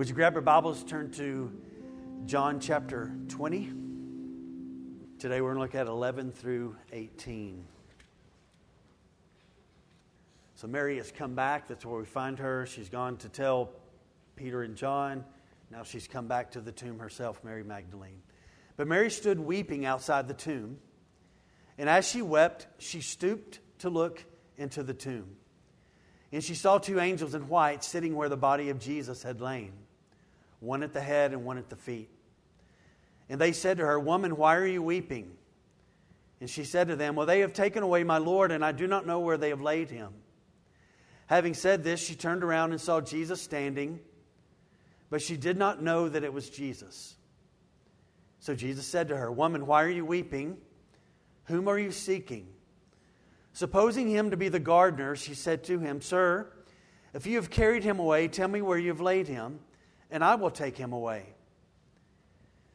Would you grab your Bibles, turn to John chapter 20? Today we're going to look at 11 through 18. So Mary has come back. That's where we find her. She's gone to tell Peter and John. Now she's come back to the tomb herself, Mary Magdalene. But Mary stood weeping outside the tomb. And as she wept, she stooped to look into the tomb. And she saw two angels in white sitting where the body of Jesus had lain, one at the head and one at the feet. And they said to her, Woman, why are you weeping? And she said to them, Well, they have taken away my Lord, and I do not know where they have laid him. Having said this, she turned around and saw Jesus standing, but she did not know that it was Jesus. So Jesus said to her, Woman, why are you weeping? Whom are you seeking? Supposing him to be the gardener, she said to him, Sir, if you have carried him away, tell me where you have laid him, and I will take him away.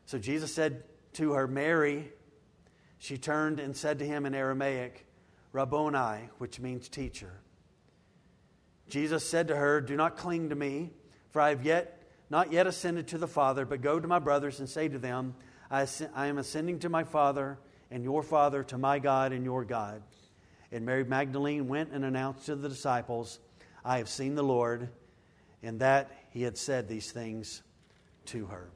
So Jesus said to her, Mary. She turned and said to him in Aramaic, Rabboni, which means teacher. Jesus said to her, Do not cling to me, for I have yet not yet ascended to the Father, but go to my brothers and say to them, I, am ascending to my Father and your Father, to my God and your God. And Mary Magdalene went and announced to the disciples, I have seen the Lord, and that he had said these things to her.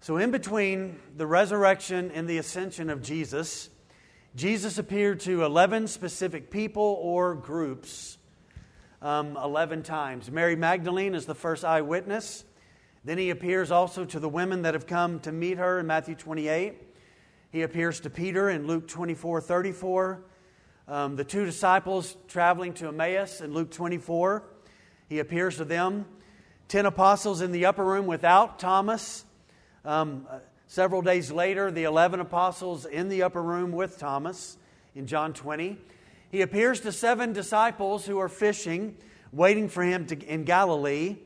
So, in between the resurrection and the ascension of Jesus, Jesus appeared to 11 specific people or groups um, 11 times. Mary Magdalene is the first eyewitness. Then he appears also to the women that have come to meet her in Matthew 28. He appears to Peter in Luke 24 34. Um, the two disciples traveling to Emmaus in Luke 24. He appears to them. Ten apostles in the upper room without Thomas. Um, several days later, the 11 apostles in the upper room with Thomas in John 20. He appears to seven disciples who are fishing, waiting for him to, in Galilee.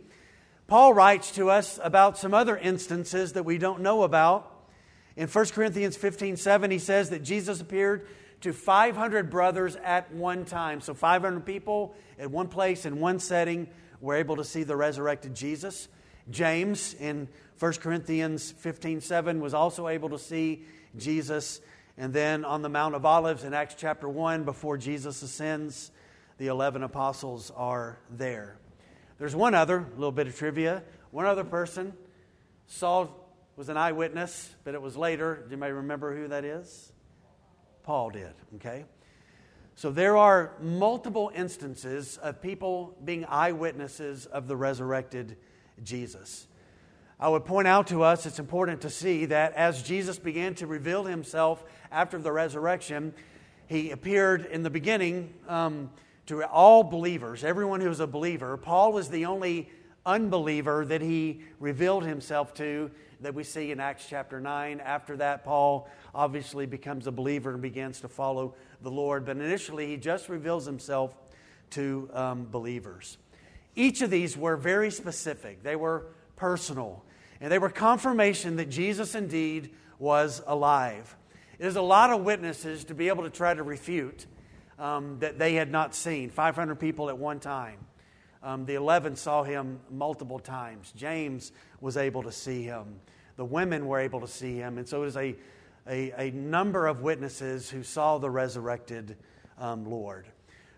Paul writes to us about some other instances that we don't know about. In 1 Corinthians 15 7, he says that Jesus appeared to 500 brothers at one time. So 500 people at one place in one setting were able to see the resurrected Jesus. James in 1 Corinthians 15 7 was also able to see Jesus. And then on the Mount of Olives in Acts chapter 1, before Jesus ascends, the 11 apostles are there. There's one other, little bit of trivia. One other person, Saul was an eyewitness, but it was later. Do you may remember who that is? Paul did, okay? So there are multiple instances of people being eyewitnesses of the resurrected Jesus. I would point out to us it's important to see that as Jesus began to reveal himself after the resurrection, he appeared in the beginning um, to all believers, everyone who was a believer. Paul was the only unbeliever that he revealed himself to that we see in Acts chapter 9. After that, Paul obviously becomes a believer and begins to follow the Lord. But initially, he just reveals himself to um, believers. Each of these were very specific, they were personal, and they were confirmation that Jesus indeed was alive. It is a lot of witnesses to be able to try to refute um, that they had not seen 500 people at one time. Um, the 11 saw him multiple times. James was able to see him. The women were able to see him. And so it was a, a, a number of witnesses who saw the resurrected um, Lord.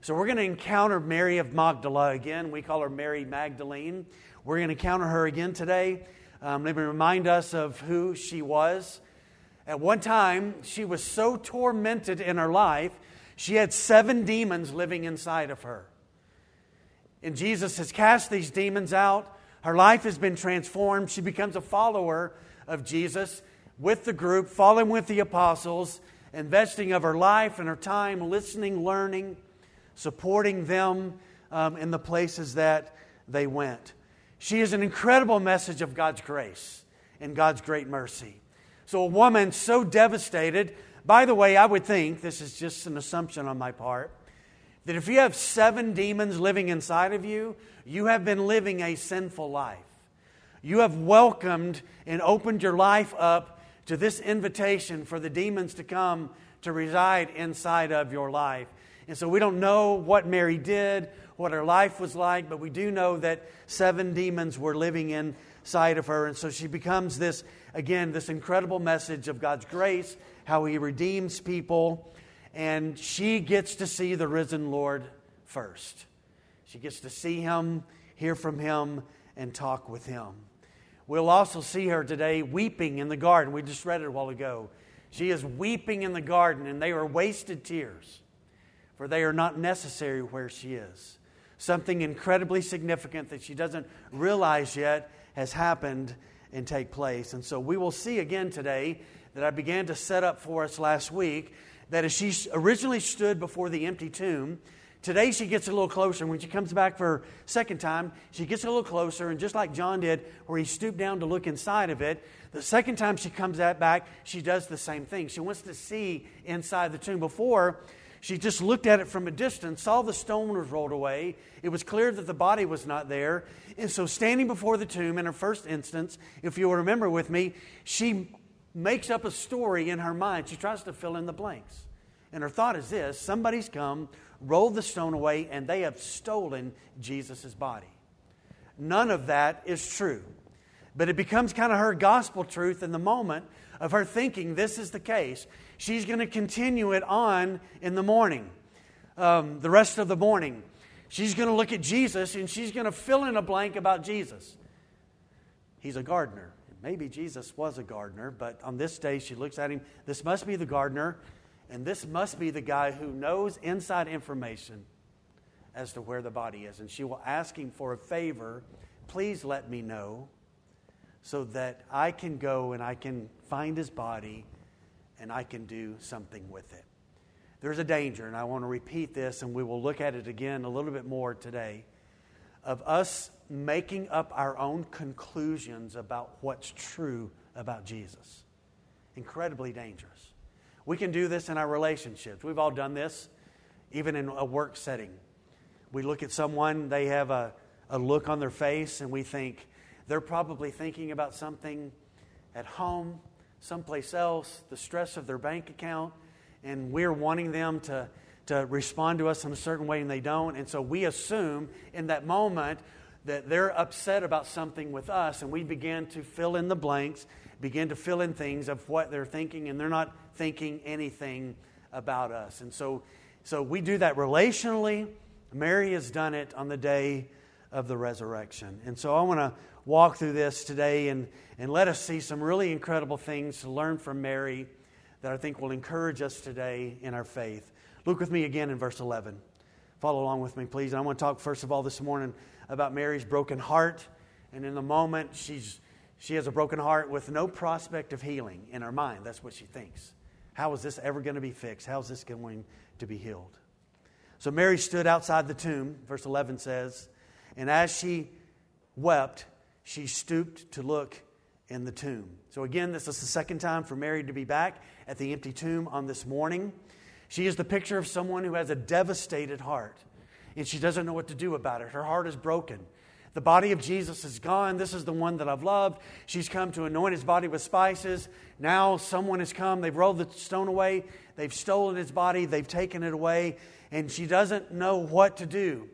So we're going to encounter Mary of Magdala again. We call her Mary Magdalene. We're going to encounter her again today. Um, let me remind us of who she was. At one time, she was so tormented in her life, she had seven demons living inside of her. And Jesus has cast these demons out. Her life has been transformed. She becomes a follower of Jesus with the group, following with the apostles, investing of her life and her time, listening, learning, supporting them um, in the places that they went. She is an incredible message of God's grace and God's great mercy. So, a woman so devastated, by the way, I would think, this is just an assumption on my part, that if you have seven demons living inside of you, you have been living a sinful life. You have welcomed and opened your life up to this invitation for the demons to come to reside inside of your life. And so we don't know what Mary did, what her life was like, but we do know that seven demons were living inside of her. And so she becomes this, again, this incredible message of God's grace, how He redeems people. And she gets to see the risen Lord first. She gets to see Him, hear from Him, and talk with Him. We'll also see her today weeping in the garden. We just read it a while ago. She is weeping in the garden, and they are wasted tears, for they are not necessary where she is. Something incredibly significant that she doesn't realize yet has happened and take place. And so we will see again today that I began to set up for us last week that as she originally stood before the empty tomb, Today she gets a little closer. When she comes back for second time, she gets a little closer, and just like John did, where he stooped down to look inside of it, the second time she comes back, she does the same thing. She wants to see inside the tomb. Before, she just looked at it from a distance, saw the stone was rolled away. It was clear that the body was not there. And so, standing before the tomb in her first instance, if you will remember with me, she makes up a story in her mind. She tries to fill in the blanks. And her thought is this somebody's come, rolled the stone away, and they have stolen Jesus' body. None of that is true. But it becomes kind of her gospel truth in the moment of her thinking this is the case. She's going to continue it on in the morning, um, the rest of the morning. She's going to look at Jesus and she's going to fill in a blank about Jesus. He's a gardener. Maybe Jesus was a gardener, but on this day she looks at him. This must be the gardener. And this must be the guy who knows inside information as to where the body is. And she will ask him for a favor. Please let me know so that I can go and I can find his body and I can do something with it. There's a danger, and I want to repeat this, and we will look at it again a little bit more today, of us making up our own conclusions about what's true about Jesus. Incredibly dangerous. We can do this in our relationships. We've all done this, even in a work setting. We look at someone, they have a, a look on their face, and we think they're probably thinking about something at home, someplace else, the stress of their bank account, and we're wanting them to, to respond to us in a certain way, and they don't. And so we assume in that moment that they're upset about something with us, and we begin to fill in the blanks, begin to fill in things of what they're thinking, and they're not thinking anything about us. And so, so we do that relationally. Mary has done it on the day of the resurrection. And so I want to walk through this today and, and let us see some really incredible things to learn from Mary that I think will encourage us today in our faith. Look with me again in verse 11. Follow along with me, please. And I want to talk, first of all, this morning about Mary's broken heart. And in the moment, she's, she has a broken heart with no prospect of healing in her mind. That's what she thinks. How is this ever going to be fixed? How is this going to be healed? So Mary stood outside the tomb, verse 11 says, and as she wept, she stooped to look in the tomb. So again, this is the second time for Mary to be back at the empty tomb on this morning. She is the picture of someone who has a devastated heart, and she doesn't know what to do about it. Her heart is broken. The body of Jesus is gone. This is the one that I've loved. She's come to anoint his body with spices. Now someone has come. They've rolled the stone away. They've stolen his body. They've taken it away. And she doesn't know what to do.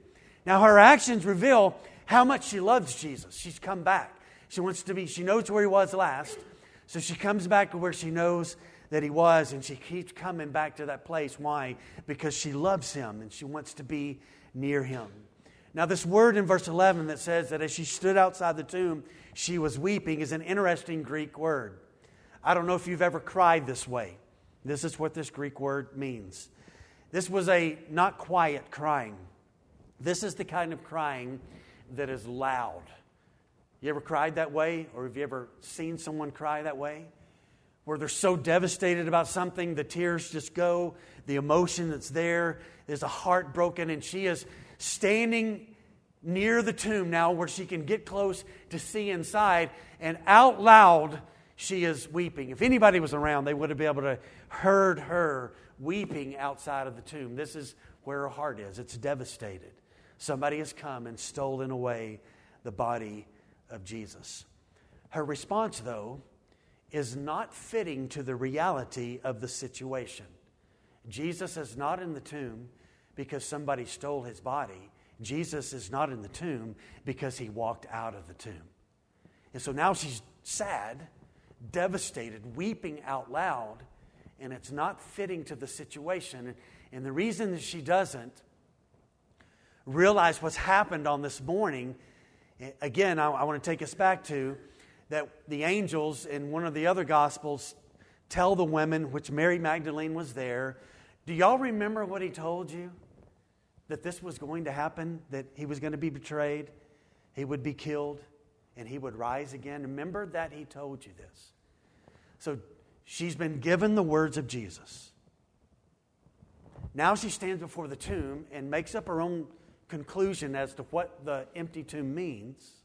Now her actions reveal how much she loves Jesus. She's come back. She wants to be, she knows where he was last. So she comes back to where she knows that he was, and she keeps coming back to that place. Why? Because she loves him and she wants to be near him. Now, this word in verse 11 that says that as she stood outside the tomb, she was weeping is an interesting Greek word. I don't know if you've ever cried this way. This is what this Greek word means. This was a not quiet crying. This is the kind of crying that is loud. You ever cried that way? Or have you ever seen someone cry that way? Where they're so devastated about something, the tears just go, the emotion that's there's a heartbroken, and she is standing near the tomb now where she can get close to see inside, and out loud she is weeping. If anybody was around, they would have been able to heard her weeping outside of the tomb. This is where her heart is. It's devastated. Somebody has come and stolen away the body of Jesus. Her response, though, is not fitting to the reality of the situation. Jesus is not in the tomb because somebody stole his body. Jesus is not in the tomb because he walked out of the tomb. And so now she's sad, devastated, weeping out loud, and it's not fitting to the situation. And the reason that she doesn't realize what's happened on this morning, again, I, I want to take us back to that the angels in one of the other gospels tell the women, which Mary Magdalene was there, do y'all remember what he told you? That this was going to happen, that he was going to be betrayed, he would be killed, and he would rise again. Remember that he told you this. So she's been given the words of Jesus. Now she stands before the tomb and makes up her own conclusion as to what the empty tomb means.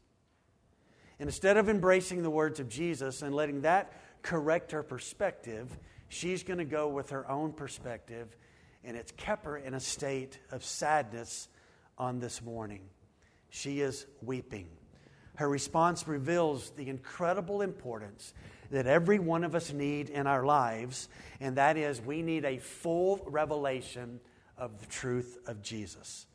And instead of embracing the words of Jesus and letting that correct her perspective, she's going to go with her own perspective, and it's kept her in a state of sadness on this morning. She is weeping. Her response reveals the incredible importance that every one of us need in our lives, and that is we need a full revelation of the truth of Jesus.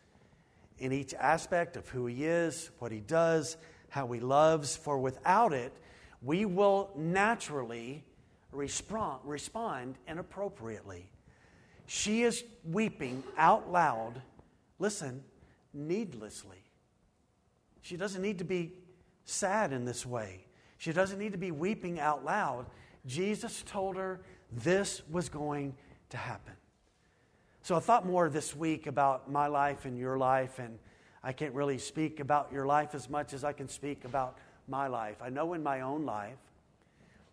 In each aspect of who he is, what he does, how he loves, for without it, we will naturally respond, respond inappropriately. She is weeping out loud, listen, needlessly. She doesn't need to be sad in this way. She doesn't need to be weeping out loud. Jesus told her this was going to happen. So I thought more this week about my life and your life, and I can't really speak about your life as much as I can speak about my life. I know in my own life,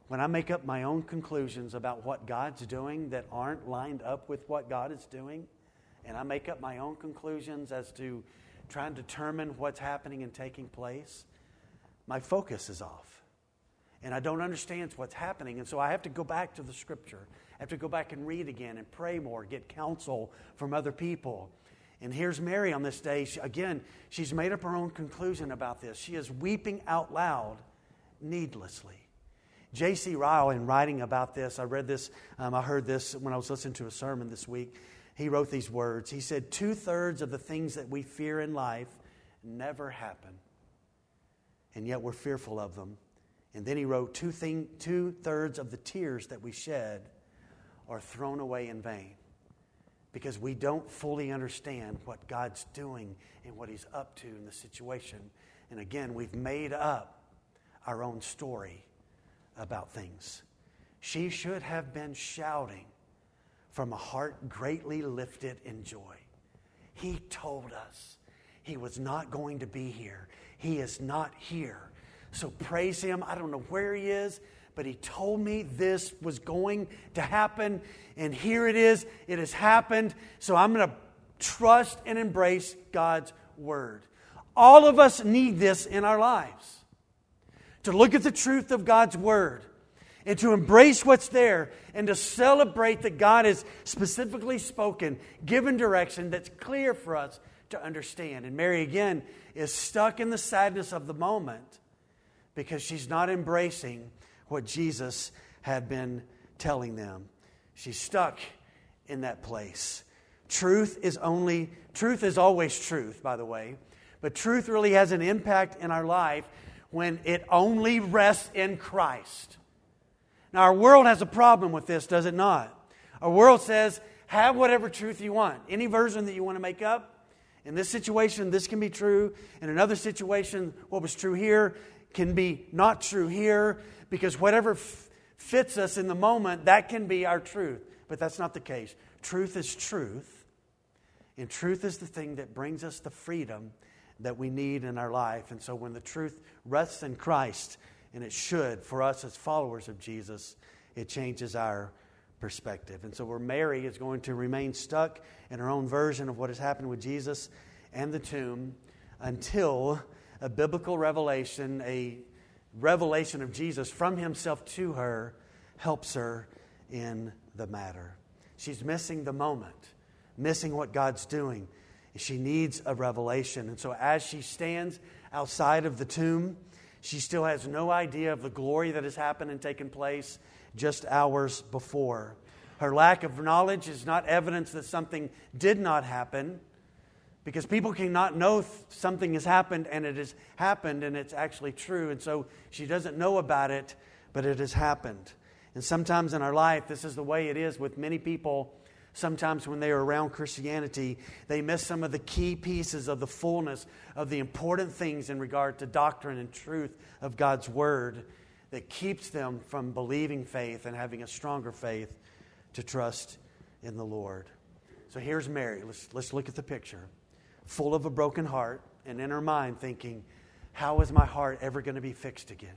when I make up my own conclusions about what God's doing that aren't lined up with what God is doing, and I make up my own conclusions as to trying to determine what's happening and taking place, my focus is off. And I don't understand what's happening. And so I have to go back to the scripture. I have to go back and read again and pray more, get counsel from other people. And here's Mary on this day. She, again, she's made up her own conclusion about this. She is weeping out loud needlessly. J.C. Ryle, in writing about this, I read this, um, I heard this when I was listening to a sermon this week. He wrote these words. He said, Two thirds of the things that we fear in life never happen, and yet we're fearful of them. And then he wrote, Two, thing, two thirds of the tears that we shed are thrown away in vain because we don't fully understand what God's doing and what He's up to in the situation. And again, we've made up our own story about things. She should have been shouting from a heart greatly lifted in joy. He told us He was not going to be here, He is not here. So praise Him. I don't know where He is but he told me this was going to happen, and here it is. It has happened. So I'm going to trust and embrace God's word. All of us need this in our lives to look at the truth of God's word and to embrace what's there and to celebrate that God has specifically spoken, given direction that's clear for us to understand. And Mary, again, is stuck in the sadness of the moment because she's not embracing what Jesus had been telling them. She's stuck in that place. Truth is only, truth is always truth, by the way, but truth really has an impact in our life when it only rests in Christ. Now, our world has a problem with this, does it not? Our world says, have whatever truth you want, any version that you want to make up. In this situation, this can be true. In another situation, what was true here can be not true here because whatever f- fits us in the moment, that can be our truth. But that's not the case. Truth is truth, and truth is the thing that brings us the freedom that we need in our life. And so when the truth rests in Christ, and it should for us as followers of Jesus, it changes our perspective. And so where Mary is going to remain stuck in her own version of what has happened with Jesus and the tomb until a biblical revelation, a revelation of Jesus from himself to her helps her in the matter. She's missing the moment, missing what God's doing. She needs a revelation. And so, as she stands outside of the tomb, she still has no idea of the glory that has happened and taken place just hours before. Her lack of knowledge is not evidence that something did not happen, Because people cannot know something has happened and it has happened and it's actually true. And so she doesn't know about it, but it has happened. And sometimes in our life, this is the way it is with many people. Sometimes when they are around Christianity, they miss some of the key pieces of the fullness of the important things in regard to doctrine and truth of God's Word that keeps them from believing faith and having a stronger faith to trust in the Lord. So here's Mary. Let's, let's look at the picture full of a broken heart, and in her mind thinking, How is my heart ever going to be fixed again?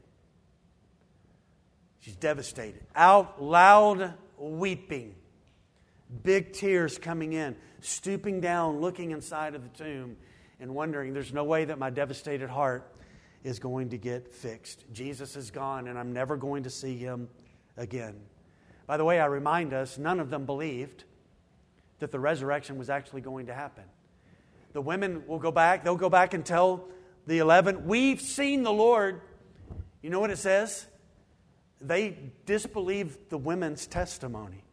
She's devastated. Out loud weeping, big tears coming in, stooping down, looking inside of the tomb, and wondering, There's no way that my devastated heart is going to get fixed. Jesus is gone, and I'm never going to see him again. By the way, I remind us, none of them believed that the resurrection was actually going to happen the women will go back. They'll go back and tell the 11, We've seen the Lord. You know what it says? They disbelieved the women's testimony.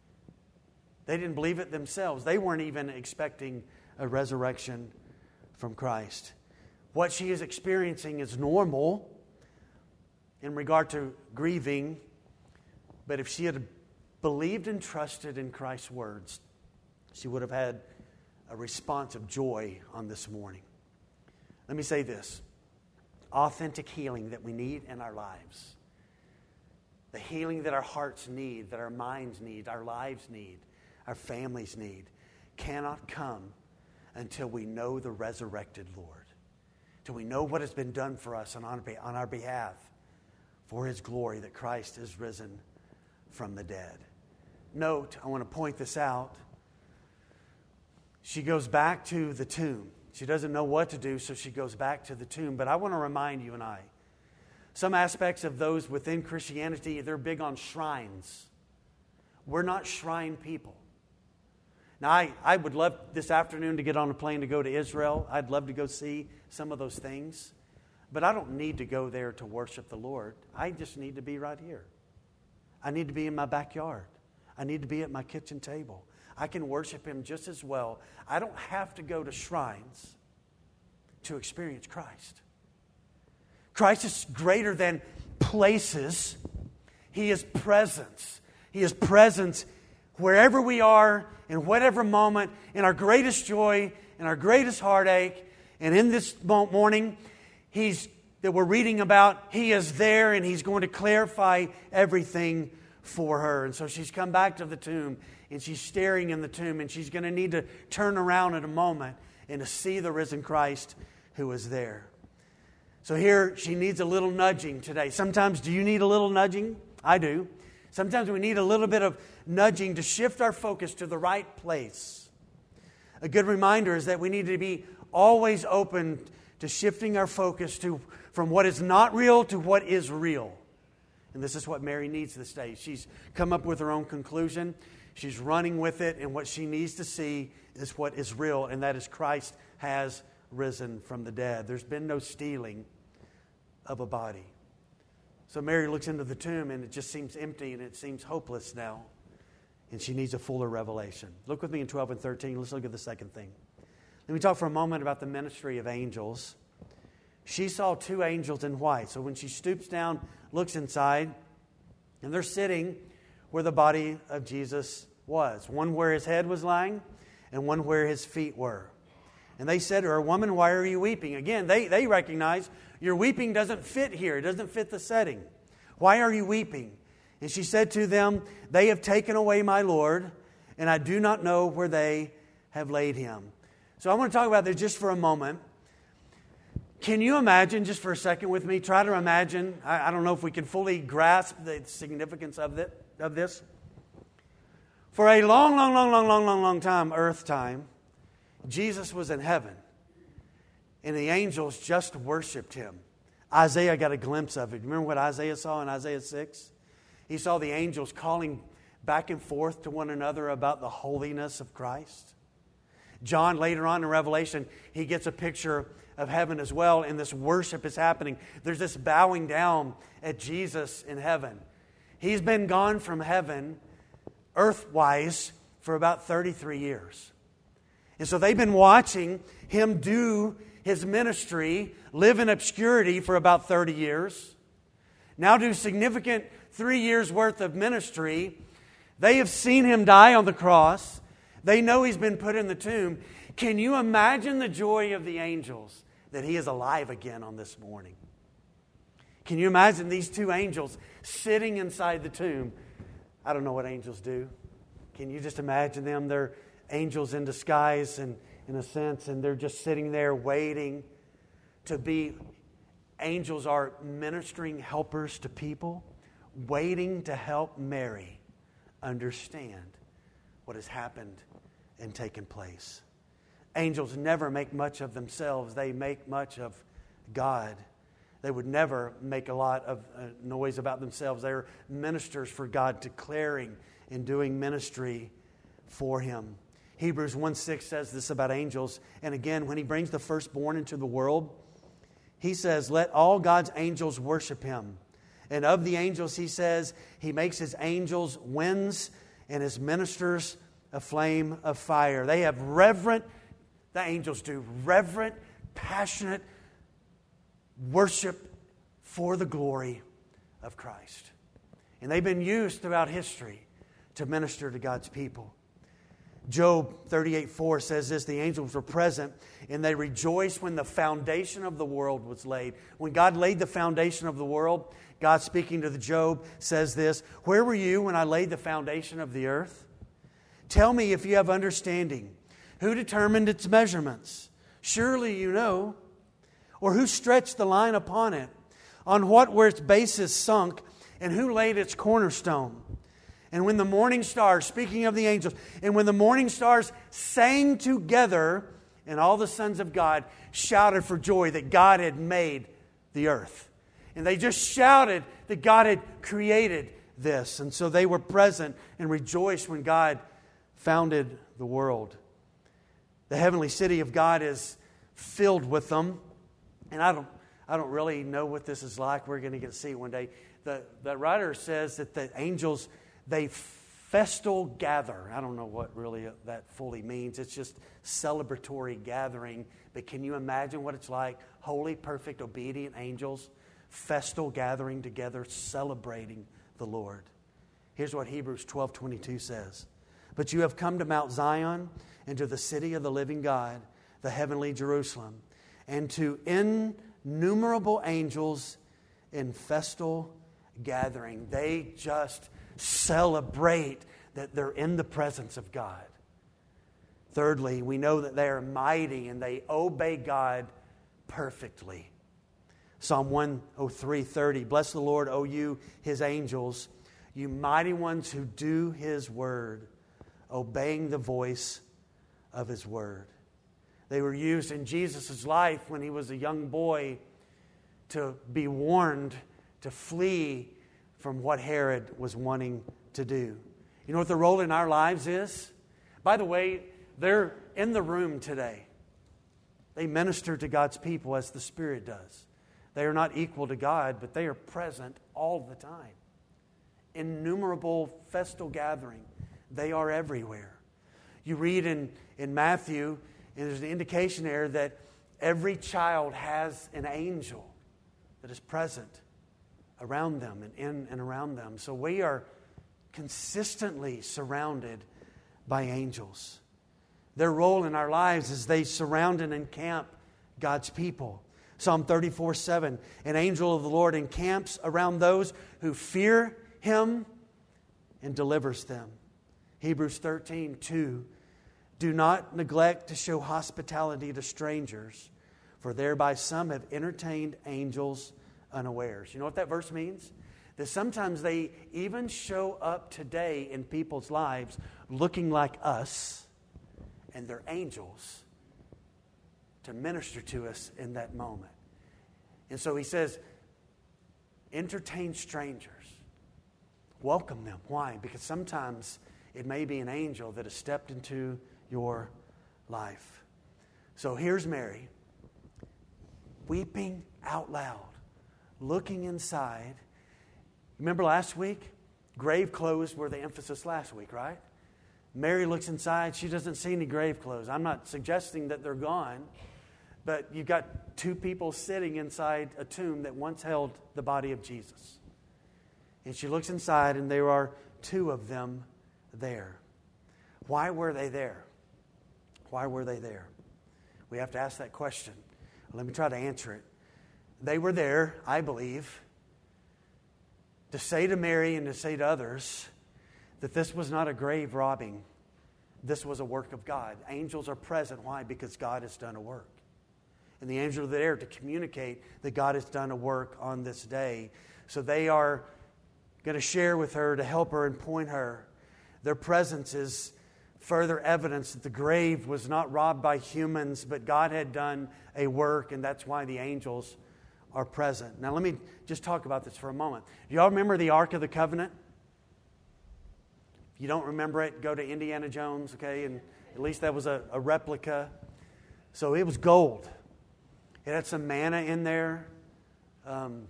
They didn't believe it themselves. They weren't even expecting a resurrection from Christ. What she is experiencing is normal in regard to grieving, but if she had believed and trusted in Christ's words, she would have had a response of joy on this morning. Let me say this authentic healing that we need in our lives, the healing that our hearts need, that our minds need, our lives need, our families need, cannot come until we know the resurrected Lord, till we know what has been done for us on our behalf for his glory that Christ is risen from the dead. Note, I want to point this out she goes back to the tomb. She doesn't know what to do, so she goes back to the tomb. But I want to remind you and I some aspects of those within Christianity, they're big on shrines. We're not shrine people. Now, I, I would love this afternoon to get on a plane to go to Israel. I'd love to go see some of those things. But I don't need to go there to worship the Lord. I just need to be right here. I need to be in my backyard. I need to be at my kitchen table. I can worship Him just as well. I don't have to go to shrines to experience Christ. Christ is greater than places, He is presence. He is presence wherever we are, in whatever moment, in our greatest joy, in our greatest heartache. And in this morning, He's that we're reading about, He is there and He's going to clarify everything for her. And so she's come back to the tomb and she's staring in the tomb and she's going to need to turn around in a moment and to see the risen Christ who is there. So here she needs a little nudging today. Sometimes, do you need a little nudging? I do. Sometimes we need a little bit of nudging to shift our focus to the right place. A good reminder is that we need to be always open to shifting our focus to, from what is not real to what is real. And this is what Mary needs this day. She's come up with her own conclusion. She's running with it, and what she needs to see is what is real, and that is Christ has risen from the dead. There's been no stealing of a body. So Mary looks into the tomb, and it just seems empty and it seems hopeless now. And she needs a fuller revelation. Look with me in 12 and 13. Let's look at the second thing. Let me talk for a moment about the ministry of angels. She saw two angels in white. So when she stoops down looks inside, and they're sitting where the body of Jesus was one where his head was lying, and one where his feet were. And they said to her, Woman, why are you weeping? Again, they, they recognize your weeping doesn't fit here, it doesn't fit the setting. Why are you weeping? And she said to them, They have taken away my Lord, and I do not know where they have laid him. So I want to talk about this just for a moment. Can you imagine, just for a second with me, try to imagine? I, I don't know if we can fully grasp the significance of, it, of this. For a long, long, long, long, long, long, long time, earth time, Jesus was in heaven, and the angels just worshiped him. Isaiah got a glimpse of it. Remember what Isaiah saw in Isaiah 6? He saw the angels calling back and forth to one another about the holiness of Christ. John, later on in Revelation, he gets a picture of heaven as well, and this worship is happening. There's this bowing down at Jesus in heaven. He's been gone from heaven, earthwise, for about 33 years. And so they've been watching him do his ministry, live in obscurity for about 30 years, now do significant three years worth of ministry. They have seen him die on the cross. They know he's been put in the tomb. Can you imagine the joy of the angels that he is alive again on this morning? Can you imagine these two angels sitting inside the tomb? I don't know what angels do. Can you just imagine them? They're angels in disguise, and in a sense, and they're just sitting there waiting to be. Angels are ministering helpers to people, waiting to help Mary understand what has happened and taken place. Angels never make much of themselves, they make much of God. They would never make a lot of uh, noise about themselves. They're ministers for God, declaring and doing ministry for Him. Hebrews 1 6 says this about angels. And again, when he brings the firstborn into the world, he says, Let all God's angels worship him. And of the angels, he says, He makes his angels winds and his ministers a flame of fire. They have reverent, the angels do, reverent, passionate worship for the glory of Christ. And they've been used throughout history to minister to God's people. Job 38 4 says this The angels were present and they rejoiced when the foundation of the world was laid. When God laid the foundation of the world, God speaking to the Job says this Where were you when I laid the foundation of the earth? Tell me if you have understanding. Who determined its measurements? Surely you know. Or who stretched the line upon it? On what were its bases sunk? And who laid its cornerstone? And when the morning stars, speaking of the angels, and when the morning stars sang together, and all the sons of God shouted for joy that God had made the earth. And they just shouted that God had created this. And so they were present and rejoiced when God founded the world. The heavenly city of God is filled with them. And I don't, I don't really know what this is like. We're going to get to see one day. The, the writer says that the angels they festal gather. I don't know what really that fully means. It's just celebratory gathering. But can you imagine what it's like? Holy, perfect, obedient angels, festal gathering together, celebrating the Lord. Here's what Hebrews 12 22 says. But you have come to Mount Zion and to the city of the living God, the heavenly Jerusalem, and to innumerable angels in festal gathering. They just celebrate that they're in the presence of God. Thirdly, we know that they are mighty and they obey God perfectly. Psalm 103:30 Bless the Lord, O you his angels, you mighty ones who do his word, obeying the voice of his word. They were used in Jesus' life when he was a young boy to be warned to flee from what Herod was wanting to do. You know what the role in our lives is? By the way, they're in the room today. They minister to God's people as the Spirit does. They are not equal to God, but they are present all the time. Innumerable festal gathering, they are everywhere. You read in, in Matthew, and there's an indication there that every child has an angel that is present around them and in and around them. So we are consistently surrounded by angels. Their role in our lives is they surround and encamp God's people. Psalm 34 7 An angel of the Lord encamps around those who fear him and delivers them. Hebrews 13 2 Do not neglect to show hospitality to strangers, for thereby some have entertained angels unawares. You know what that verse means? That sometimes they even show up today in people's lives looking like us, and they're angels to minister to us in that moment. And so he says, entertain strangers, welcome them. Why? Because sometimes it may be an angel that has stepped into your life. So here's Mary, weeping out loud looking inside. Remember last week? Grave clothes were the emphasis last week, right? Mary looks inside. She doesn't see any grave clothes. I'm not suggesting that they're gone, but you've got two people sitting inside a tomb that once held the body of Jesus. And she looks inside, and there are two of them there. Why were they there? Why were they there? We have to ask that question. Let me try to answer it. They were there, I believe, to say to Mary and to say to others that this was not a grave robbing, this was a work of God. Angels are present. Why? Because God has done a work. And the angels are there to communicate that God has done a work on this day. So they are going to share with her to help her and point her. Their presence is further evidence that the grave was not robbed by humans, but God had done a work, and that's why the angels are present. Now, let me just talk about this for a moment. Do y'all remember the Ark of the Covenant? If you don't remember it, go to Indiana Jones, okay? And at least that was a, a replica. So it was gold. It had some manna in there, um,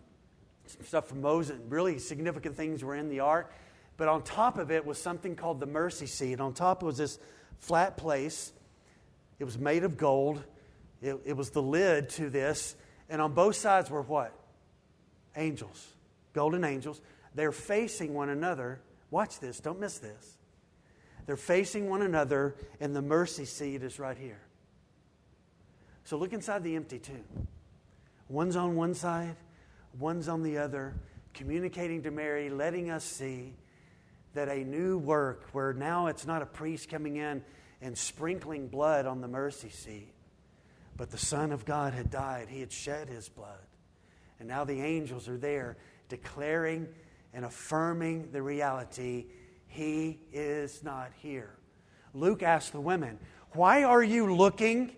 some stuff from Moses. Really significant things were in the ark. But on top of it was something called the mercy seat. On top was this flat place. It was made of gold. It, it was the lid to this. And on both sides were what? Angels, golden angels. They're facing one another Watch this, don't miss this. They're facing one another, and the mercy seat is right here. So look inside the empty tomb. One's on one side, one's on the other, communicating to Mary, letting us see that a new work, where now it's not a priest coming in and sprinkling blood on the mercy seat, but the Son of God had died. He had shed his blood. And now the angels are there declaring and affirming the reality He is not here. Luke asked the women, Why are you looking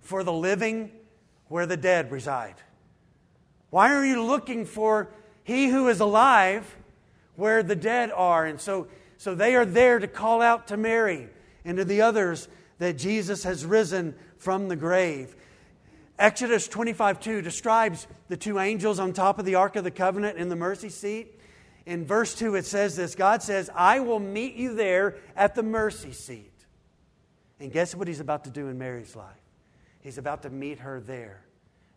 for the living where the dead reside? Why are you looking for He who is alive where the dead are? And so, so they are there to call out to Mary and to the others that Jesus has risen from the grave. Exodus 25 2 describes the two angels on top of the Ark of the Covenant in the mercy seat in verse 2, it says this God says, I will meet you there at the mercy seat. And guess what he's about to do in Mary's life? He's about to meet her there,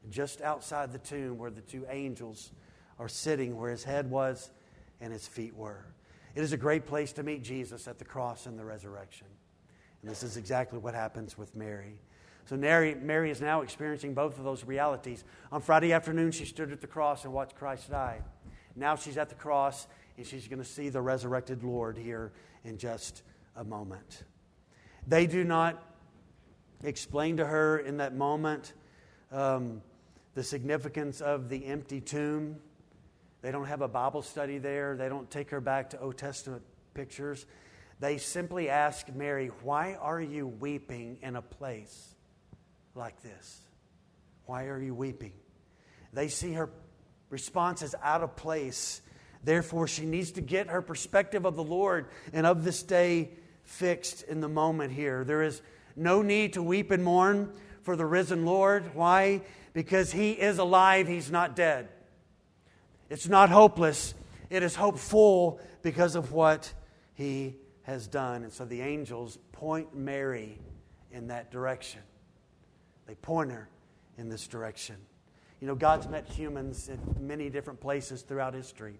just outside the tomb where the two angels are sitting, where his head was and his feet were. It is a great place to meet Jesus at the cross and the resurrection. And this is exactly what happens with Mary. So Mary, Mary is now experiencing both of those realities. On Friday afternoon, she stood at the cross and watched Christ die. Now she's at the cross and she's going to see the resurrected Lord here in just a moment. They do not explain to her in that moment um, the significance of the empty tomb. They don't have a Bible study there. They don't take her back to Old Testament pictures. They simply ask Mary, Why are you weeping in a place like this? Why are you weeping? They see her response is out of place. Therefore, she needs to get her perspective of the Lord and of this day fixed in the moment here. There is no need to weep and mourn for the risen Lord. Why? Because he is alive, he's not dead. It's not hopeless, it is hopeful because of what he has done. And so the angels point Mary in that direction, they point her in this direction. You know, God's met humans in many different places throughout history.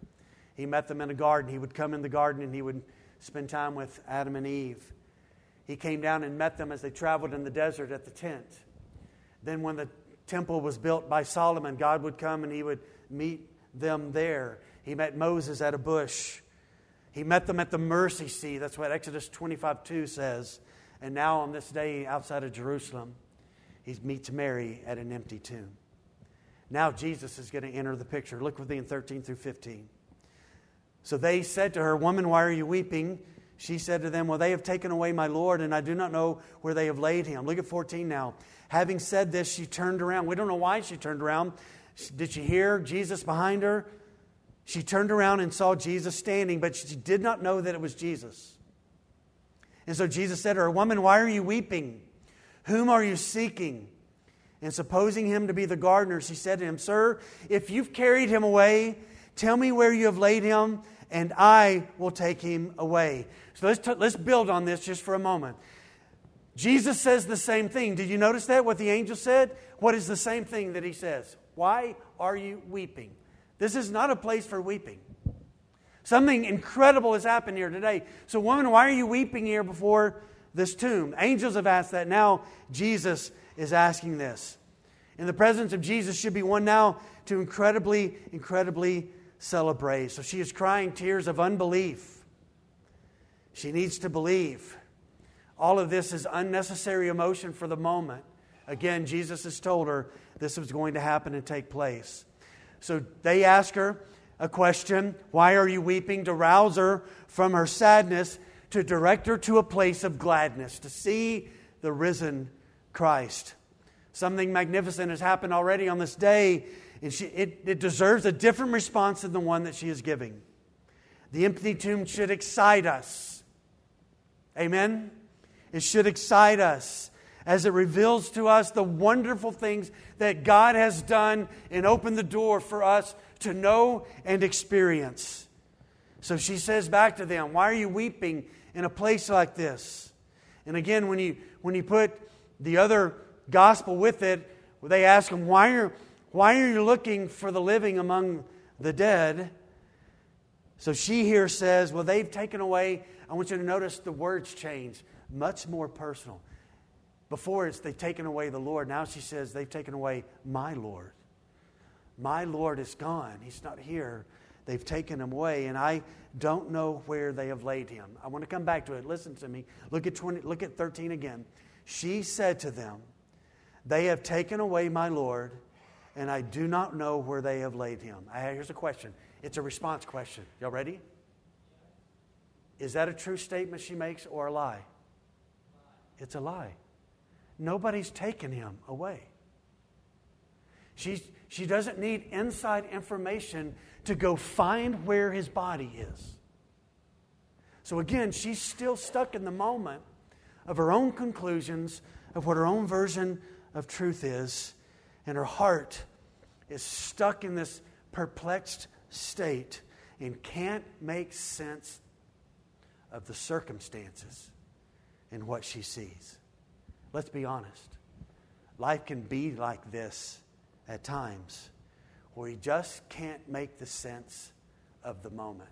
He met them in a garden. He would come in the garden and he would spend time with Adam and Eve. He came down and met them as they traveled in the desert at the tent. Then, when the temple was built by Solomon, God would come and he would meet them there. He met Moses at a bush. He met them at the mercy seat. That's what Exodus 25 2 says. And now, on this day outside of Jerusalem, he meets Mary at an empty tomb. Now Jesus is going to enter the picture. Look with me in 13 through 15. So they said to her, Woman, why are you weeping? She said to them, Well, they have taken away my Lord, and I do not know where they have laid him. Look at 14 now. Having said this, she turned around. We don't know why she turned around. Did she hear Jesus behind her? She turned around and saw Jesus standing, but she did not know that it was Jesus. And so Jesus said to her, Woman, why are you weeping? Whom are you seeking? And supposing him to be the gardener, she said to him, Sir, if you've carried him away, tell me where you have laid him, and I will take him away. So let's, t- let's build on this just for a moment. Jesus says the same thing. Did you notice that, what the angel said? What is the same thing that he says? Why are you weeping? This is not a place for weeping. Something incredible has happened here today. So, woman, why are you weeping here before this tomb? Angels have asked that. Now, Jesus is asking this. In the presence of Jesus should be one now to incredibly, incredibly celebrate. So, she is crying tears of unbelief. She needs to believe. All of this is unnecessary emotion for the moment. Again, Jesus has told her this was going to happen and take place. So they ask her a question Why are you weeping? to rouse her from her sadness, to direct her to a place of gladness, to see the risen Christ. Something magnificent has happened already on this day, and she, it, it deserves a different response than the one that she is giving. The empty tomb should excite us. Amen? It should excite us as it reveals to us the wonderful things that God has done and opened the door for us to know and experience. So she says back to them, Why are you weeping in a place like this? And again, when you, when you put the other gospel with it, they ask him, why are, why are you looking for the living among the dead? So she here says, Well, they've taken away, I want you to notice the words change much more personal. Before it's they've taken away the Lord. Now she says they've taken away my Lord. My Lord is gone. He's not here. They've taken him away, and I don't know where they have laid him. I want to come back to it. Listen to me. Look at 20, look at 13 again. She said to them, They have taken away my Lord, and I do not know where they have laid him. Here's a question. It's a response question. Y'all ready? Is that a true statement she makes or a lie? It's a lie. Nobody's taken him away. She's, she doesn't need inside information to go find where his body is. So again, she's still stuck in the moment of her own conclusions of what her own version of truth is, and her heart is stuck in this perplexed state and can't make sense of the circumstances and what she sees. Let's be honest. Life can be like this at times where you just can't make the sense of the moment.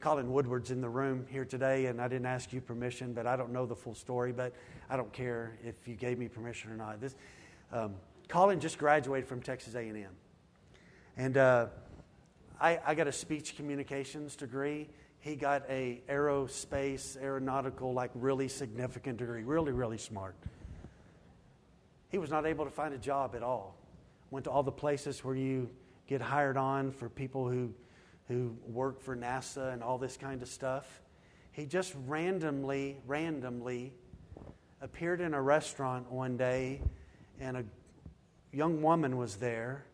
Colin Woodward's in the room here today, and I didn't ask you permission, but I don't know the full story, but I don't care if you gave me permission or not. This, um, Colin just graduated from Texas A&M, and uh, I, I got a speech communications degree, he got a aerospace, aeronautical, like really significant degree, really, really smart. He was not able to find a job at all. Went to all the places where you get hired on for people who, who work for NASA and all this kind of stuff. He just randomly, randomly appeared in a restaurant one day, and a young woman was there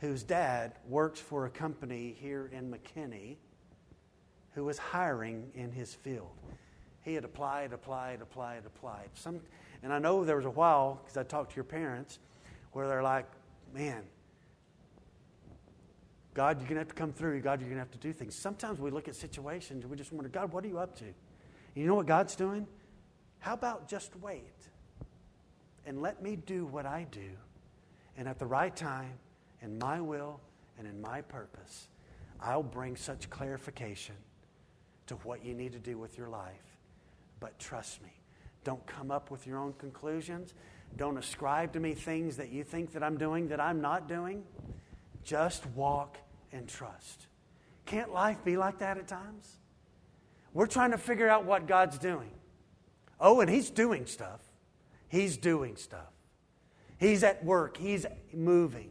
whose dad works for a company here in McKinney who was hiring in his field. He had applied, applied, applied, applied. Some, and I know there was a while, because I talked to your parents, where they're like, man, God, you're going to have to come through. God, you're going to have to do things. Sometimes we look at situations and we just wonder, God, what are you up to? And you know what God's doing? How about just wait and let me do what I do? And at the right time, in my will and in my purpose, I'll bring such clarification to what you need to do with your life. But trust me, don't come up with your own conclusions. Don't ascribe to me things that you think that I'm doing that I'm not doing. Just walk and trust. Can't life be like that at times? We're trying to figure out what God's doing. Oh, and He's doing stuff. He's doing stuff. He's at work. He's moving.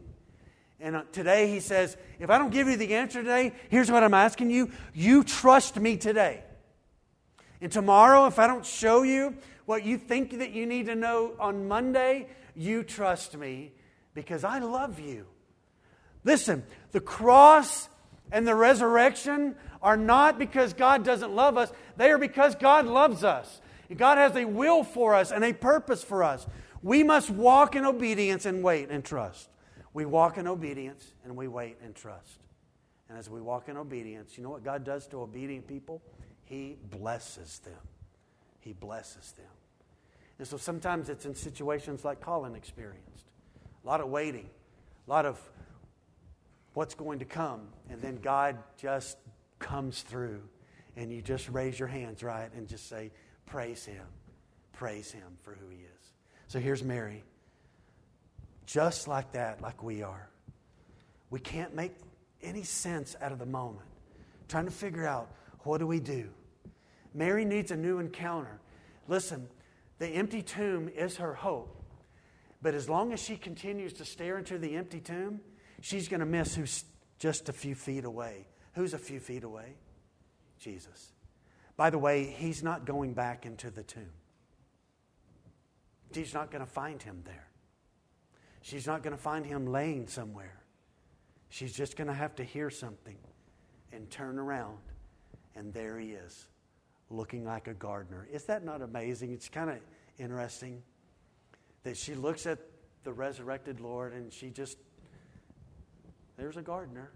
And uh, today he says, if I don't give you the answer today, here's what I'm asking you. You trust me today. And tomorrow, if I don't show you what you think that you need to know on Monday, you trust me because I love you. Listen, the cross and the resurrection are not because God doesn't love us, they are because God loves us. God has a will for us and a purpose for us. We must walk in obedience and wait and trust. We walk in obedience and we wait and trust. And as we walk in obedience, you know what God does to obedient people? He blesses them. He blesses them. And so sometimes it's in situations like Colin experienced a lot of waiting, a lot of what's going to come, and then God just comes through, and you just raise your hands, right, and just say, Praise Him. Praise Him for who He is. So here's Mary. Just like that, like we are. We can't make any sense out of the moment. Trying to figure out what do we do? Mary needs a new encounter. Listen, the empty tomb is her hope. But as long as she continues to stare into the empty tomb, she's going to miss who's just a few feet away. Who's a few feet away? Jesus. By the way, he's not going back into the tomb. She's not going to find him there. She's not going to find him laying somewhere. She's just going to have to hear something and turn around, and there he is, looking like a gardener. Is that not amazing? It's kind of interesting that she looks at the resurrected Lord and she just, there's a gardener.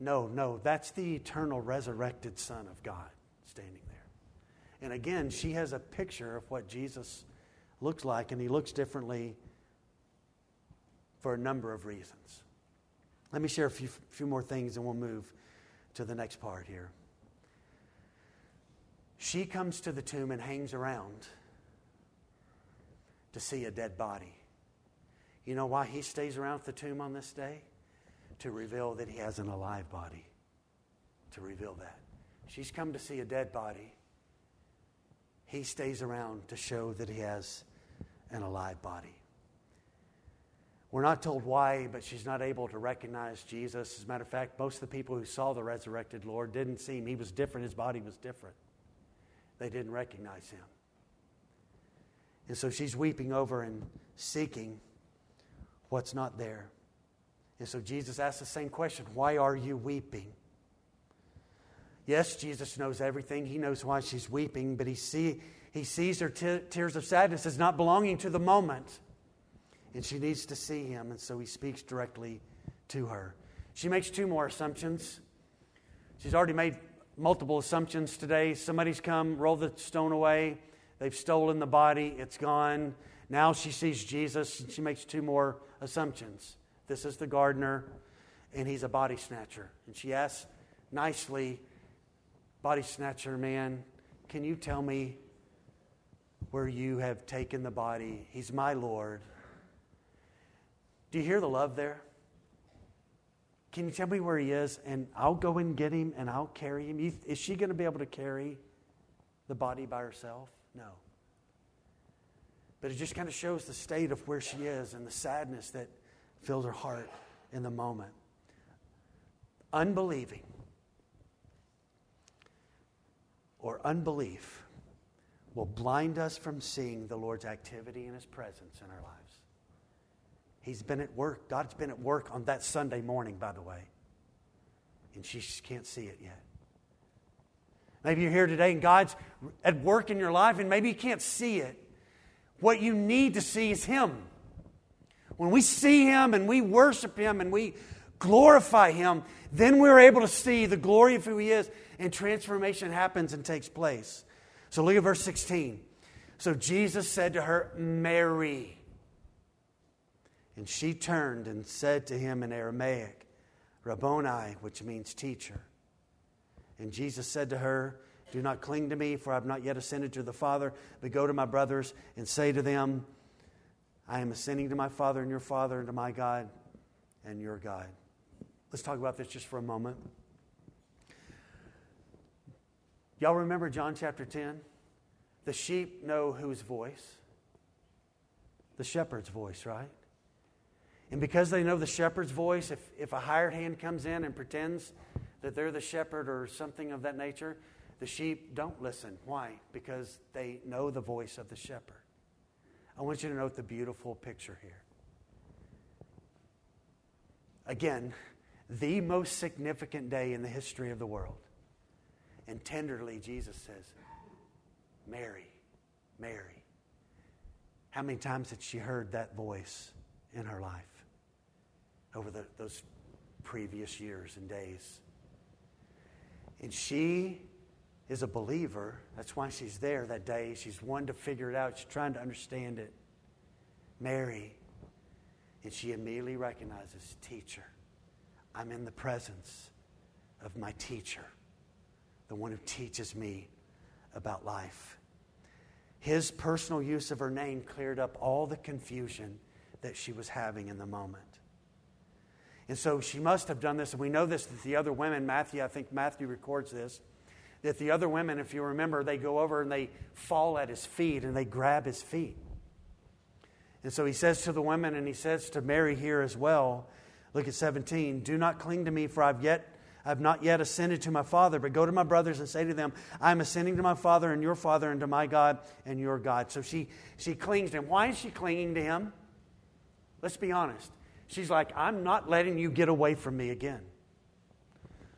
No, no, that's the eternal resurrected Son of God standing there. And again, she has a picture of what Jesus looks like, and he looks differently for a number of reasons. Let me share a few, few more things and we'll move to the next part here. She comes to the tomb and hangs around to see a dead body. You know why he stays around at the tomb on this day? To reveal that he has an alive body. To reveal that. She's come to see a dead body. He stays around to show that he has an alive body. We're not told why, but she's not able to recognize Jesus. As a matter of fact, most of the people who saw the resurrected Lord didn't see him. He was different, his body was different. They didn't recognize him. And so she's weeping over and seeking what's not there. And so Jesus asks the same question Why are you weeping? Yes, Jesus knows everything. He knows why she's weeping, but he, see, he sees her tears of sadness as not belonging to the moment. And she needs to see him, and so he speaks directly to her. She makes two more assumptions. She's already made multiple assumptions today. Somebody's come, rolled the stone away. They've stolen the body, it's gone. Now she sees Jesus and she makes two more assumptions. This is the gardener, and he's a body snatcher. And she asks nicely, Body snatcher man, can you tell me where you have taken the body? He's my Lord. Do you hear the love there? Can you tell me where he is? And I'll go and get him and I'll carry him. Is she going to be able to carry the body by herself? No. But it just kind of shows the state of where she is and the sadness that filled her heart in the moment. Unbelieving or unbelief will blind us from seeing the Lord's activity and His presence in our lives. He's been at work. God's been at work on that Sunday morning, by the way. And she just can't see it yet. Maybe you're here today and God's at work in your life and maybe you can't see it. What you need to see is Him. When we see Him and we worship Him and we glorify Him, then we're able to see the glory of who He is and transformation happens and takes place. So look at verse 16. So Jesus said to her, Mary. And she turned and said to him in Aramaic, Rabboni, which means teacher. And Jesus said to her, Do not cling to me, for I have not yet ascended to the Father, but go to my brothers and say to them, I am ascending to my Father and your Father, and to my God and your God. Let's talk about this just for a moment. Y'all remember John chapter 10? The sheep know whose voice? The shepherd's voice, right? And because they know the shepherd's voice, if, if a hired hand comes in and pretends that they're the shepherd or something of that nature, the sheep don't listen. Why? Because they know the voice of the shepherd. I want you to note the beautiful picture here. Again, the most significant day in the history of the world. And tenderly, Jesus says, Mary, Mary. How many times had she heard that voice in her life over the, those previous years and days. And she is a believer. That's why she's there that day. She's wanting to figure it out, she's trying to understand it. Mary. And she immediately recognizes, Teacher, I'm in the presence of my teacher, the one who teaches me about life. His personal use of her name cleared up all the confusion that she was having in the moment. And so she must have done this, and we know this that the other women, Matthew, I think Matthew records this, that the other women, if you remember, they go over and they fall at his feet and they grab his feet. And so he says to the women, and he says to Mary here as well, look at 17, do not cling to me, for I've yet I've not yet ascended to my Father, but go to my brothers and say to them, I'm ascending to my Father and your Father, and to my God and your God. So she, she clings to him. Why is she clinging to him? Let's be honest. She's like, I'm not letting you get away from me again.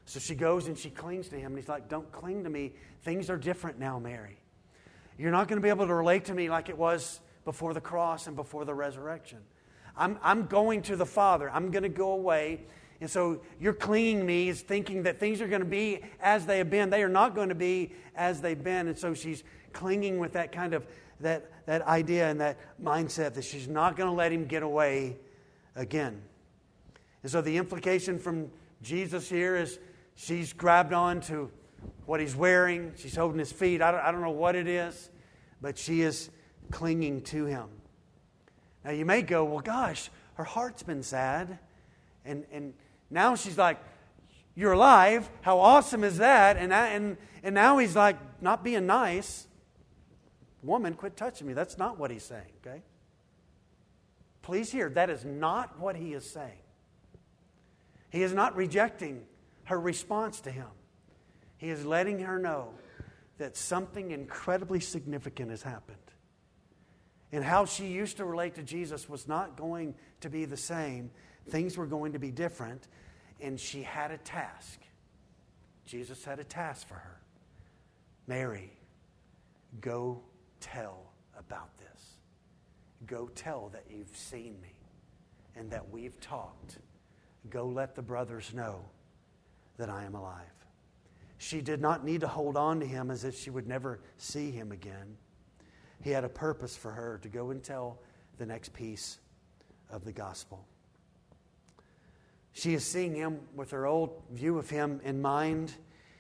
So she goes and she clings to him, and he's like, Don't cling to me. Things are different now, Mary. You're not going to be able to relate to me like it was before the cross and before the resurrection. I'm, I'm going to the Father. I'm going to go away and so you're clinging me is thinking that things are going to be as they have been. They are not going to be as they've been. And so she's clinging with that kind of that, that idea and that mindset that she's not going to let him get away again. And so the implication from Jesus here is she's grabbed on to what he's wearing. She's holding his feet. I don't, I don't know what it is, but she is clinging to him. Now you may go, well, gosh, her heart's been sad. And, and now she's like, You're alive. How awesome is that? And, and, and now he's like, Not being nice. Woman, quit touching me. That's not what he's saying, okay? Please hear, that is not what he is saying. He is not rejecting her response to him. He is letting her know that something incredibly significant has happened. And how she used to relate to Jesus was not going to be the same Things were going to be different, and she had a task. Jesus had a task for her. Mary, go tell about. Go tell that you've seen me and that we've talked. Go let the brothers know that I am alive. She did not need to hold on to him as if she would never see him again. He had a purpose for her to go and tell the next piece of the gospel. She is seeing him with her old view of him in mind.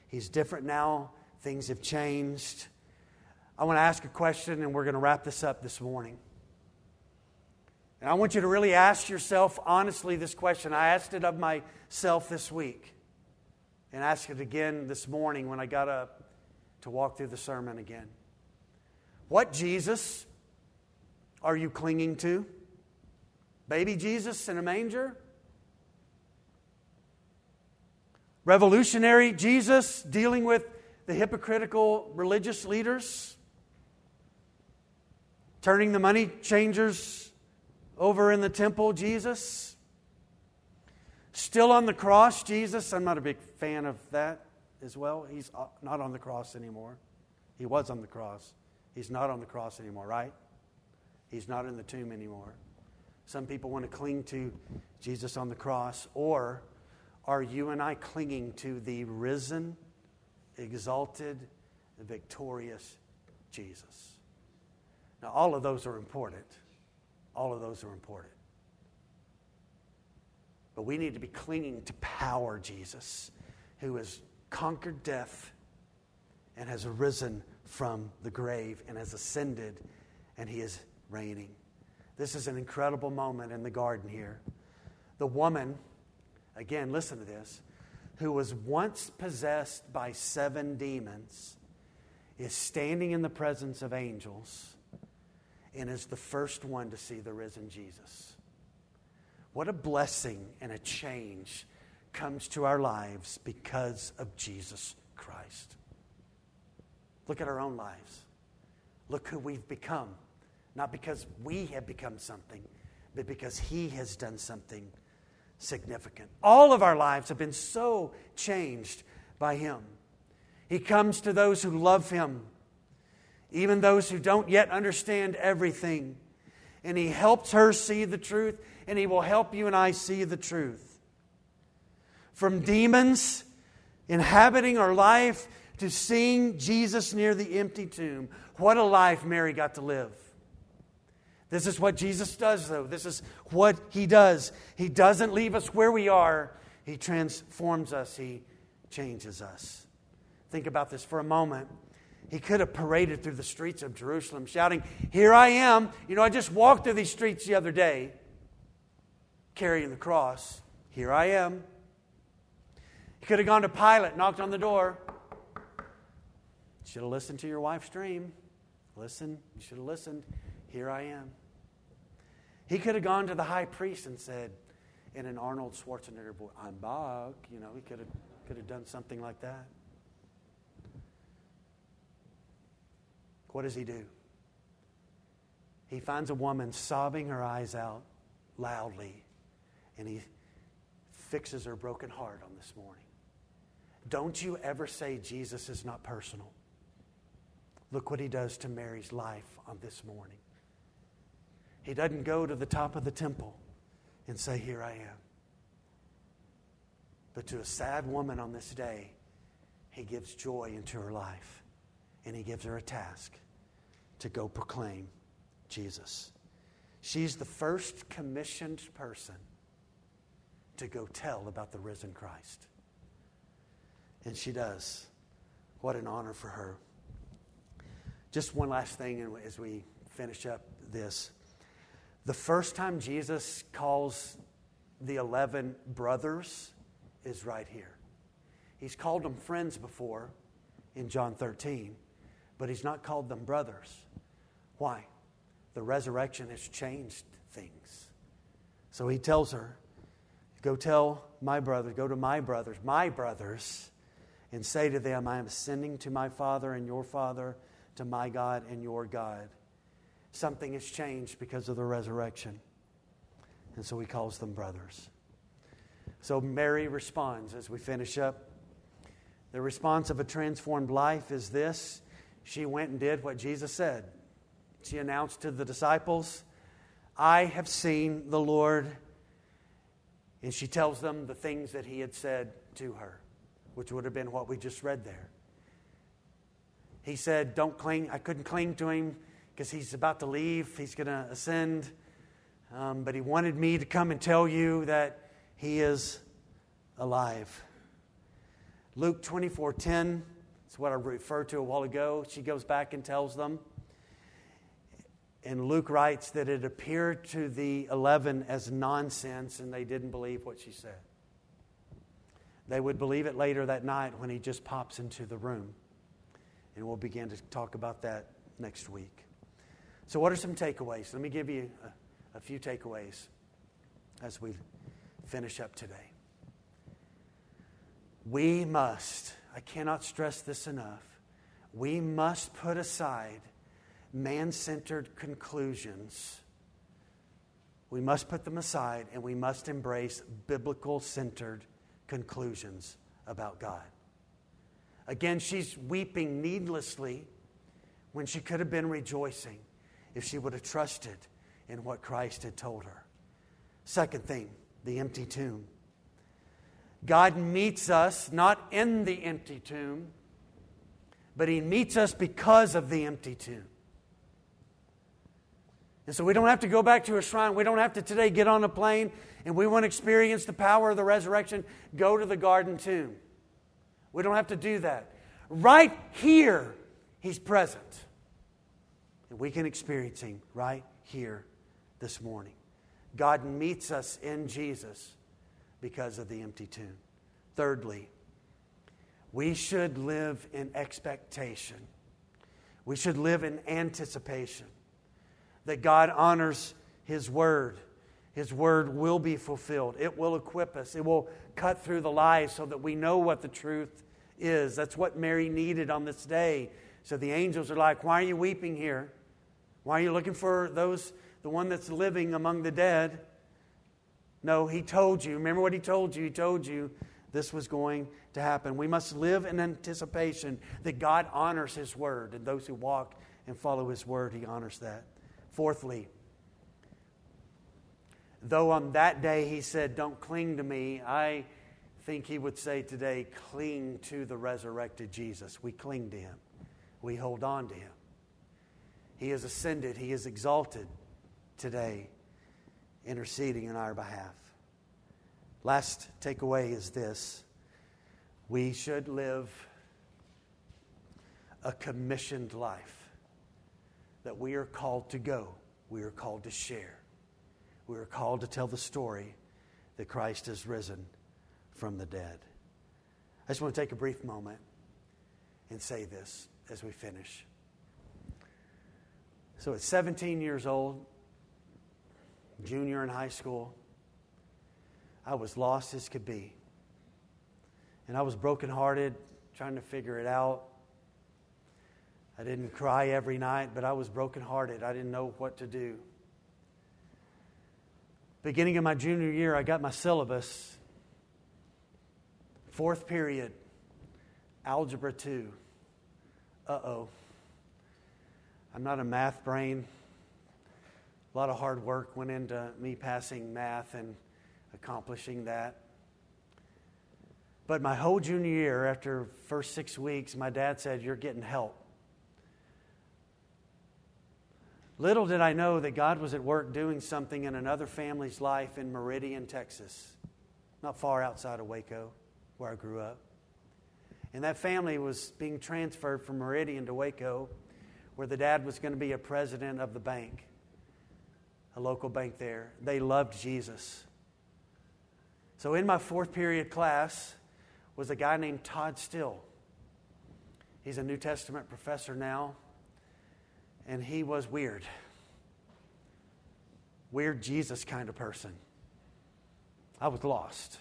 He's different now, things have changed. I want to ask a question, and we're going to wrap this up this morning. And I want you to really ask yourself honestly this question. I asked it of myself this week, and asked it again this morning when I got up to walk through the sermon again. What Jesus are you clinging to? Baby Jesus in a manger? revolutionary Jesus dealing with the hypocritical religious leaders, turning the money changers over in the temple, Jesus. Still on the cross, Jesus. I'm not a big fan of that as well. He's uh, not on the cross anymore. He was on the cross. He's not on the cross anymore, right? He's not in the tomb anymore. Some people want to cling to Jesus on the cross or are you and I clinging to the risen, exalted, victorious Jesus? Now, all of those are important. All of those are important. But we need to be clinging to power, Jesus, who has conquered death and has arisen from the grave and has ascended and he is reigning. This is an incredible moment in the garden here. The woman again, listen to this, who was once possessed by seven demons, is standing in the presence of angels and is the first one to see the risen Jesus. What a blessing and a change comes to our lives because of Jesus Christ. Look at our own lives. Look who we've become. Not because we have become something, but because He has done something significant. All of our lives have been so changed by Him. He comes to those who love Him, even those who don't yet understand everything. And He helps her see the truth, and He will help you and I see the truth. from demons inhabiting our life to seeing Jesus near the empty tomb. What a life Mary got to live. This is what Jesus does, though. This is what he does. He doesn't leave us where we are, he transforms us, he changes us. Think about this for a moment. He could have paraded through the streets of Jerusalem shouting, Here I am. You know, I just walked through these streets the other day carrying the cross. Here I am. He could have gone to Pilate, knocked on the door. Should have listened to your wife's dream. Listen, you should have listened. Here I am. He could have gone to the high priest and said, in an Arnold Schwarzenegger voice, I'm back. You know, he could have, could have done something like that. What does he do? He finds a woman sobbing her eyes out loudly, and he fixes her broken heart on this morning. Don't you ever say Jesus is not personal. Look what he does to Mary's life on this morning. He doesn't go to the top of the temple and say, Here I am. But to a sad woman on this day, he gives joy into her life and he gives her a task to go proclaim Jesus. She's the first commissioned person to go tell about the risen Christ. And she does. What an honor for her. Just one last thing as we finish up this. The first time Jesus calls the 11 brothers is right here. He's called them friends before in John 13, but he's not called them brothers. Why? The resurrection has changed things. So he tells her, Go tell my brothers, go to my brothers, my brothers, and say to them, I am ascending to my Father and your Father, to my God and your God. Something has changed because of the resurrection. And so he calls them brothers. So Mary responds as we finish up. The response of a transformed life is this she went and did what Jesus said she announced to the disciples, I have seen the Lord. And she tells them the things that he had said to her, which would have been what we just read there. He said, Don't cling. I couldn't cling to him because he's about to leave. He's going to ascend. Um, but he wanted me to come and tell you that he is alive. Luke 24 10, that's what I referred to a while ago. She goes back and tells them. And Luke writes that it appeared to the 11 as nonsense and they didn't believe what she said. They would believe it later that night when he just pops into the room. And we'll begin to talk about that next week. So, what are some takeaways? Let me give you a, a few takeaways as we finish up today. We must, I cannot stress this enough, we must put aside man centered conclusions. We must put them aside and we must embrace biblical centered conclusions about God. Again, she's weeping needlessly when she could have been rejoicing if she would have trusted in what Christ had told her. Second thing, the empty tomb. God meets us not in the empty tomb, but He meets us because of the empty tomb. And so we don't have to go back to a shrine. We don't have to today get on a plane and we want to experience the power of the resurrection. Go to the garden tomb. We don't have to do that. Right here, He's present. And we can experience Him right here this morning. God meets us in Jesus because of the empty tomb. Thirdly, we should live in expectation. We should live in anticipation that God honors His word. His word will be fulfilled. It will equip us. It will cut through the lies so that we know what the truth is. That's what Mary needed on this day. So the angels are like, Why are you weeping here? Why are you looking for those, the one that's living among the dead? No, he told you. Remember what he told you? He told you this was going to happen. We must live in anticipation that God honors his word, and those who walk and follow his word, he honors that. Fourthly, though on that day he said, Don't cling to me, I think he would say today cling to the resurrected Jesus. We cling to him, we hold on to him. He is ascended, he is exalted today, interceding in our behalf. Last takeaway is this we should live a commissioned life, that we are called to go, we are called to share, we are called to tell the story that Christ has risen from the dead. I just want to take a brief moment and say this as we finish. So, at 17 years old, junior in high school, I was lost as could be. And I was brokenhearted, trying to figure it out. I didn't cry every night, but I was brokenhearted. I didn't know what to do. Beginning of my junior year, I got my syllabus. Fourth period, Algebra 2. Uh oh. I'm not a math brain. A lot of hard work went into me passing math and accomplishing that. But my whole junior year, after first six weeks, my dad said, You're getting help. Little did I know that God was at work doing something in another family's life in Meridian, Texas, not far outside of Waco, where I grew up. And that family was being transferred from Meridian to Waco where the dad was going to be a president of the bank, a local bank there. They loved Jesus. So in my fourth period class was a guy named Todd Still. He's a New Testament professor now, and he was weird. Weird Jesus kind of person. I was lost.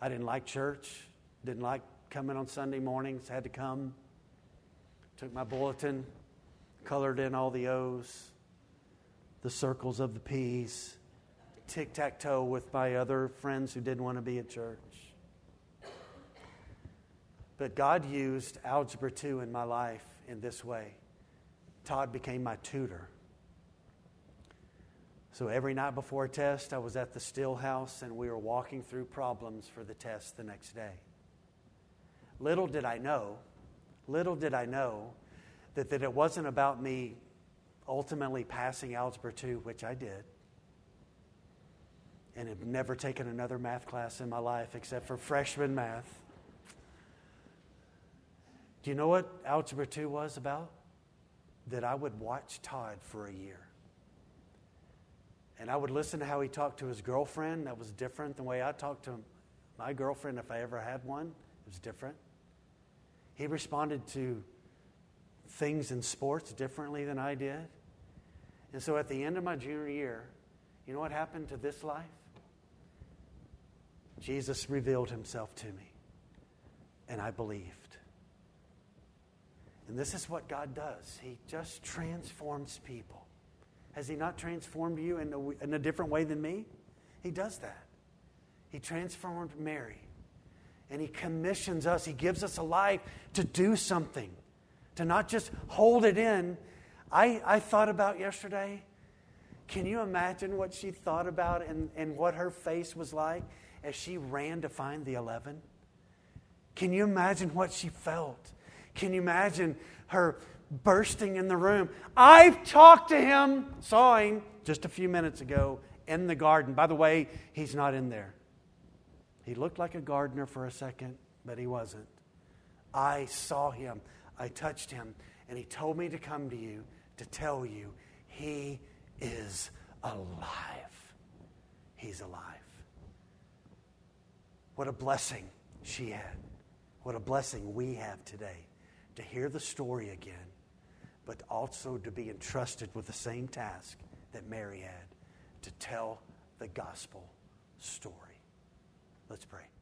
I didn't like church, didn't like coming on Sunday mornings, had to come. Took my bulletin, colored in all the O's, the circles of the P's, tic tac toe with my other friends who didn't want to be at church. But God used Algebra 2 in my life in this way. Todd became my tutor. So every night before a test, I was at the still house and we were walking through problems for the test the next day. Little did I know Little did I know that, that it wasn't about me ultimately passing Algebra 2, which I did, and have never taken another math class in my life except for freshman math. Do you know what Algebra 2 was about? That I would watch Todd for a year. And I would listen to how he talked to his girlfriend. That was different than the way I talked to my girlfriend, if I ever had one. It was different. He responded to things in sports differently than I did. And so at the end of my junior year, you know what happened to this life? Jesus revealed himself to me, and I believed. And this is what God does He just transforms people. Has He not transformed you in a, in a different way than me? He does that. He transformed Mary and He commissions us, He gives us a life to do something, to not just hold it in. I, I thought about yesterday, can you imagine what she thought about and, and what her face was like as she ran to find the 11? Can you imagine what she felt? Can you imagine her bursting in the room? I've talked to him, saw him just a few minutes ago in the garden. By the way, he's not in there. He looked like a gardener for a second, but he wasn't. I saw him, I touched him, and he told me to come to you to tell you he is alive. He's alive. What a blessing she had. What a blessing we have today to hear the story again, but also to be entrusted with the same task that Mary had to tell the gospel story. Let's pray.